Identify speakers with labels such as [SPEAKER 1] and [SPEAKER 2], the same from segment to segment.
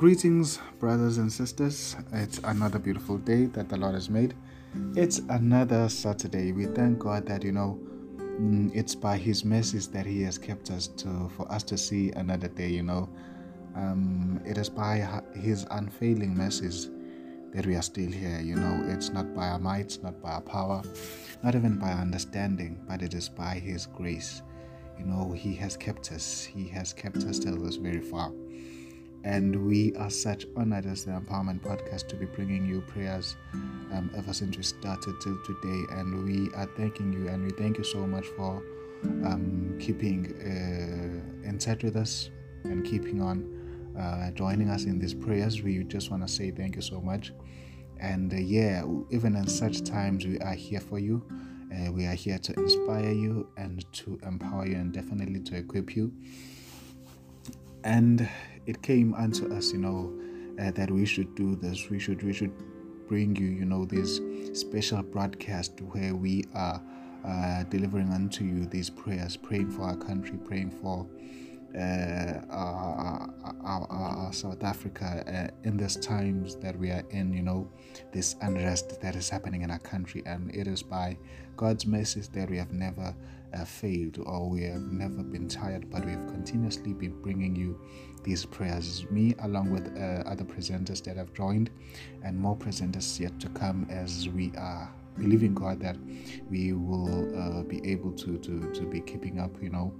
[SPEAKER 1] Greetings, brothers and sisters. It's another beautiful day that the Lord has made. It's another Saturday. We thank God that, you know, mm, it's by His mercies that He has kept us to for us to see another day, you know. Um, it is by His unfailing mercies that we are still here, you know. It's not by our might, not by our power, not even by our understanding, but it is by His grace. You know, He has kept us, He has kept us till this very far. And we are such honored as the Empowerment Podcast to be bringing you prayers um, ever since we started till today. And we are thanking you and we thank you so much for um, keeping uh, in touch with us and keeping on uh, joining us in these prayers. We just want to say thank you so much. And uh, yeah, even in such times, we are here for you. Uh, we are here to inspire you and to empower you and definitely to equip you. And it came unto us, you know, uh, that we should do this. We should we should bring you, you know, this special broadcast where we are uh, delivering unto you these prayers, praying for our country, praying for uh, our, our, our, South Africa uh, in these times that we are in, you know, this unrest that is happening in our country. And it is by God's mercy that we have never uh, failed or we have never been tired, but we have continuously been bringing you these prayers. Me, along with uh, other presenters that have joined, and more presenters yet to come as we are believing God that we will uh, be able to, to, to be keeping up, you know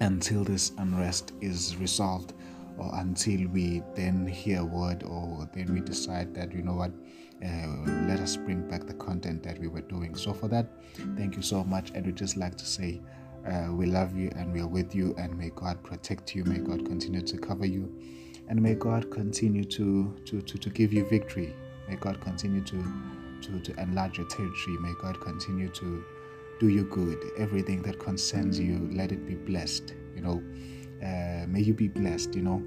[SPEAKER 1] until this unrest is resolved or until we then hear a word or then we decide that you know what uh, let us bring back the content that we were doing so for that thank you so much and we just like to say uh, we love you and we are with you and may god protect you may god continue to cover you and may god continue to to to, to give you victory may god continue to to to enlarge your territory may god continue to do you good. Everything that concerns you, let it be blessed. You know, uh, may you be blessed. You know,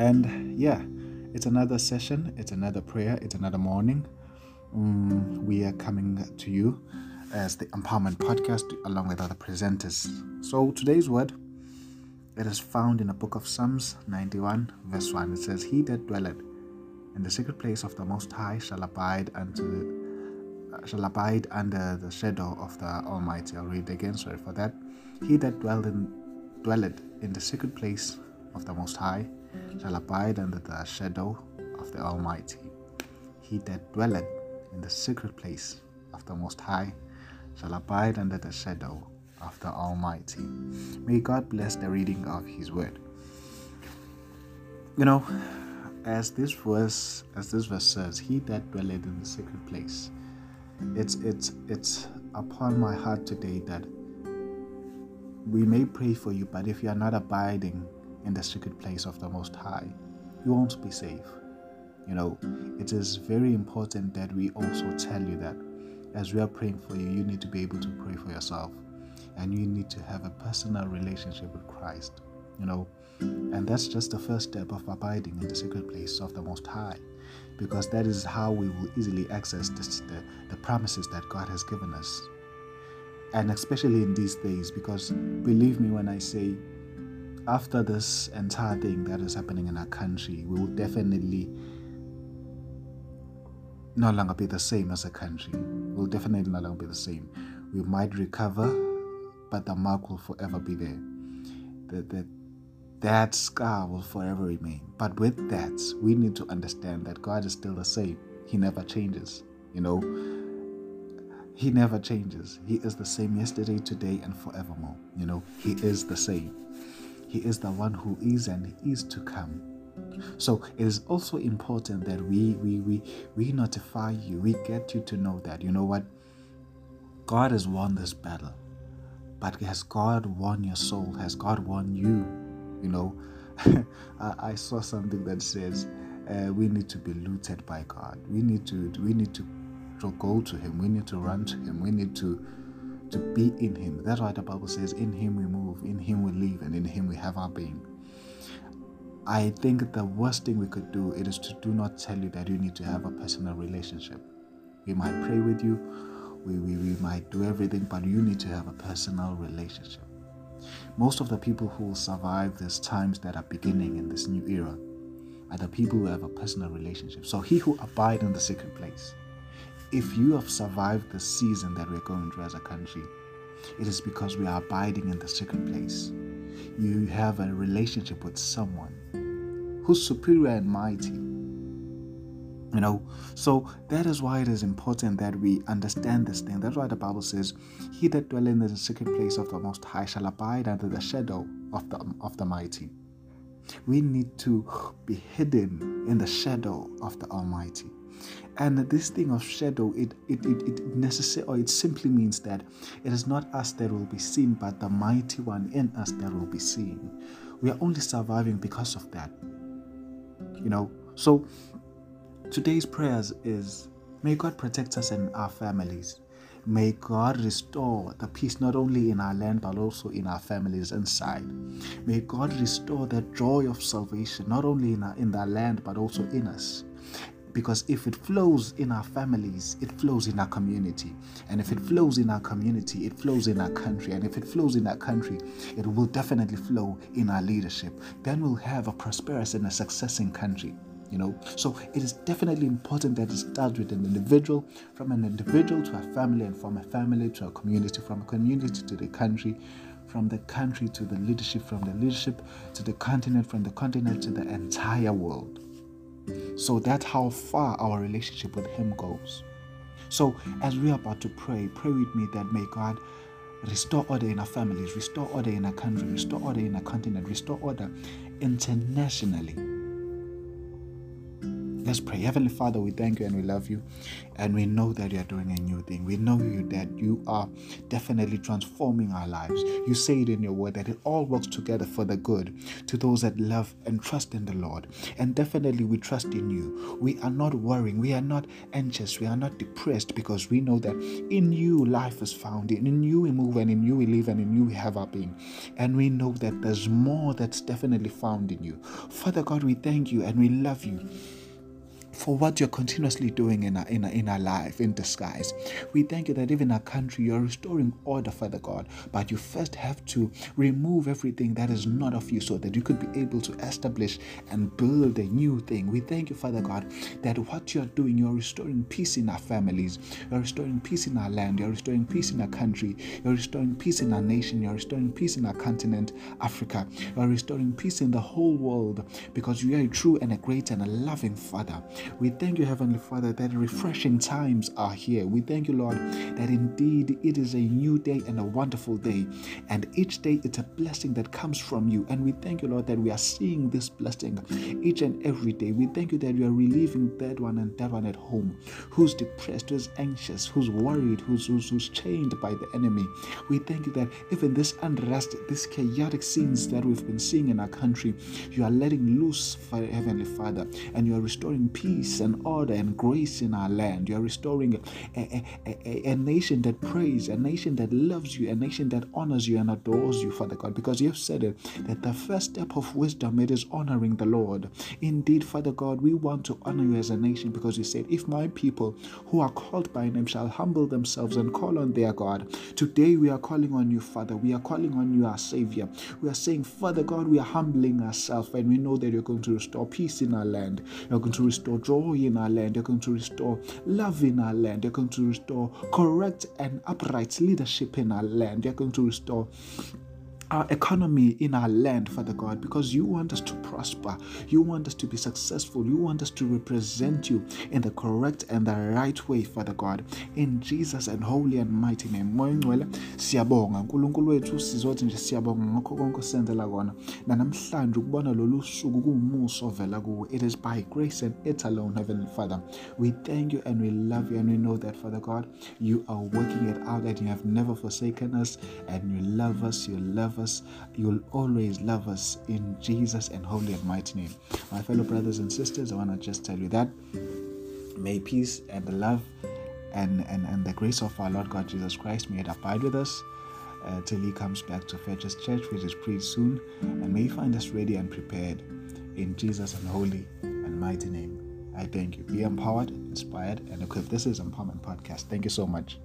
[SPEAKER 1] and yeah, it's another session. It's another prayer. It's another morning. Um, we are coming to you as the Empowerment Podcast along with other presenters. So today's word it is found in the book of Psalms 91, verse 1. It says, He that dwelleth in the secret place of the Most High shall abide unto shall abide under the shadow of the Almighty. I'll read again, sorry for that. He that dwelleth in, dwelleth in the secret place of the Most High shall abide under the shadow of the Almighty. He that dwelleth in the secret place of the Most High shall abide under the shadow of the Almighty. May God bless the reading of His Word. You know, as this verse, as this verse says, He that dwelleth in the secret place it's it's it's upon my heart today that we may pray for you, but if you are not abiding in the secret place of the Most High, you won't be safe. You know, it is very important that we also tell you that as we are praying for you, you need to be able to pray for yourself and you need to have a personal relationship with Christ. You know, and that's just the first step of abiding in the secret place of the Most High because that is how we will easily access this, the, the promises that God has given us. And especially in these days, because believe me when I say, after this entire thing that is happening in our country, we will definitely no longer be the same as a country. We'll definitely no longer be the same. We might recover, but the mark will forever be there. The, the, that scar will forever remain. But with that, we need to understand that God is still the same. He never changes. You know, He never changes. He is the same yesterday, today, and forevermore. You know, He is the same. He is the one who is and is to come. So it is also important that we we we we notify you, we get you to know that you know what God has won this battle. But has God won your soul? Has God won you? You know, I, saw something that says uh, we need to be looted by God. We need to we need to go to Him. We need to run to Him. We need to to be in Him. That's why the Bible says, "In Him we move, in Him we live, and in Him we have our being." I think the worst thing we could do it is to do not tell you that you need to have a personal relationship. We might pray with you, we, we, we might do everything, but you need to have a personal relationship. Most of the people who will survive these times that are beginning in this new era, are the people who have a personal relationship. So he who abide in the secret place. If you have survived the season that we're going through as a country, it is because we are abiding in the secret place. You have a relationship with someone who's superior and mighty. You know, so that is why it is important that we understand this thing. That's why the Bible says, He that dwelleth in the secret place of the Most High shall abide under the shadow of the, of the mighty. We need to be hidden in the shadow of the Almighty. And this thing of shadow, it it it, it necessary or it simply means that it is not us that will be seen, but the mighty one in us that will be seen. We are only surviving because of that. You know, so today's prayers is may God protect us and our families. May God restore the peace not only in our land but also in our families inside. May God restore that joy of salvation not only in our, in our land but also in us. Because if it flows in our families, it flows in our community. And if it flows in our community, it flows in our country. And if it flows in our country, it will definitely flow in our leadership. Then we'll have a prosperous and a successing country you know so it is definitely important that it starts with an individual from an individual to a family and from a family to a community from a community to the country from the country to the leadership from the leadership to the continent from the continent to the entire world so that's how far our relationship with him goes. So as we are about to pray pray with me that may god restore order in our families restore order in our country restore order in our continent restore order internationally Let's pray. Heavenly Father, we thank you and we love you. And we know that you are doing a new thing. We know you that you are definitely transforming our lives. You say it in your word that it all works together for the good to those that love and trust in the Lord. And definitely we trust in you. We are not worrying. We are not anxious. We are not depressed because we know that in you life is found. In you we move and in you we live and in you we have our being. And we know that there's more that's definitely found in you. Father God, we thank you and we love you for what you're continuously doing in our, in our, in our life in disguise. We thank you that even our country, you're restoring order, Father God, but you first have to remove everything that is not of you so that you could be able to establish and build a new thing. We thank you, Father God, that what you're doing, you're restoring peace in our families, you're restoring peace in our land, you're restoring peace in our country, you're restoring peace in our nation, you're restoring peace in our continent, Africa, you're restoring peace in the whole world because you are a true and a great and a loving Father. We thank you, Heavenly Father, that refreshing times are here. We thank you, Lord, that indeed it is a new day and a wonderful day. And each day it's a blessing that comes from you. And we thank you, Lord, that we are seeing this blessing each and every day. We thank you that you are relieving that one and that one at home who's depressed, who's anxious, who's worried, who's, who's, who's chained by the enemy. We thank you that even this unrest, this chaotic scenes that we've been seeing in our country, you are letting loose, Heavenly Father, and you are restoring peace peace and order and grace in our land. You are restoring a, a, a, a, nation that prays, a nation that loves you, a nation that honors you and adores you, Father God, because you have said it that the first step of wisdom it is honoring the Lord. Indeed, Father God, we want to honor you as a nation because you said, If my people who are called by name shall humble themselves and call on their God, today we are calling on you, Father. We are calling on you, our Savior. We are saying, Father God, we are humbling ourselves and we know that you're going to restore peace in our land. You're going to restore joy in our land. You're going to restore love in our land. You're going to restore correct and upright leadership in our land. You're going to restore our economy in our land, Father God, because you want us to prosper. You want us to be successful. You want us to represent you in the correct and the right way, Father God. In Jesus and holy and mighty name. Moya ngcwele siyabonga nkulunkulu wethu sizothi nje siyabonga ngakho konke osenzela kona nanamhlanje ukubona lolu suku kuwumuso ovela kuwe it is by grace and it alone heavenly father we thank you and we love you and we know that father god you are working it out and you have never forsaken us and you love us you love us. You'll always love us in Jesus and holy and mighty name. My fellow brothers and sisters, I want to just tell you that may peace and the love and, and, and the grace of our Lord God Jesus Christ may it abide with us uh, till he comes back to fetch his church, which is pretty soon, and may he find us ready and prepared in Jesus and holy and mighty name. I thank you. Be empowered, inspired, and equipped. This is Empowerment Podcast. Thank you so much.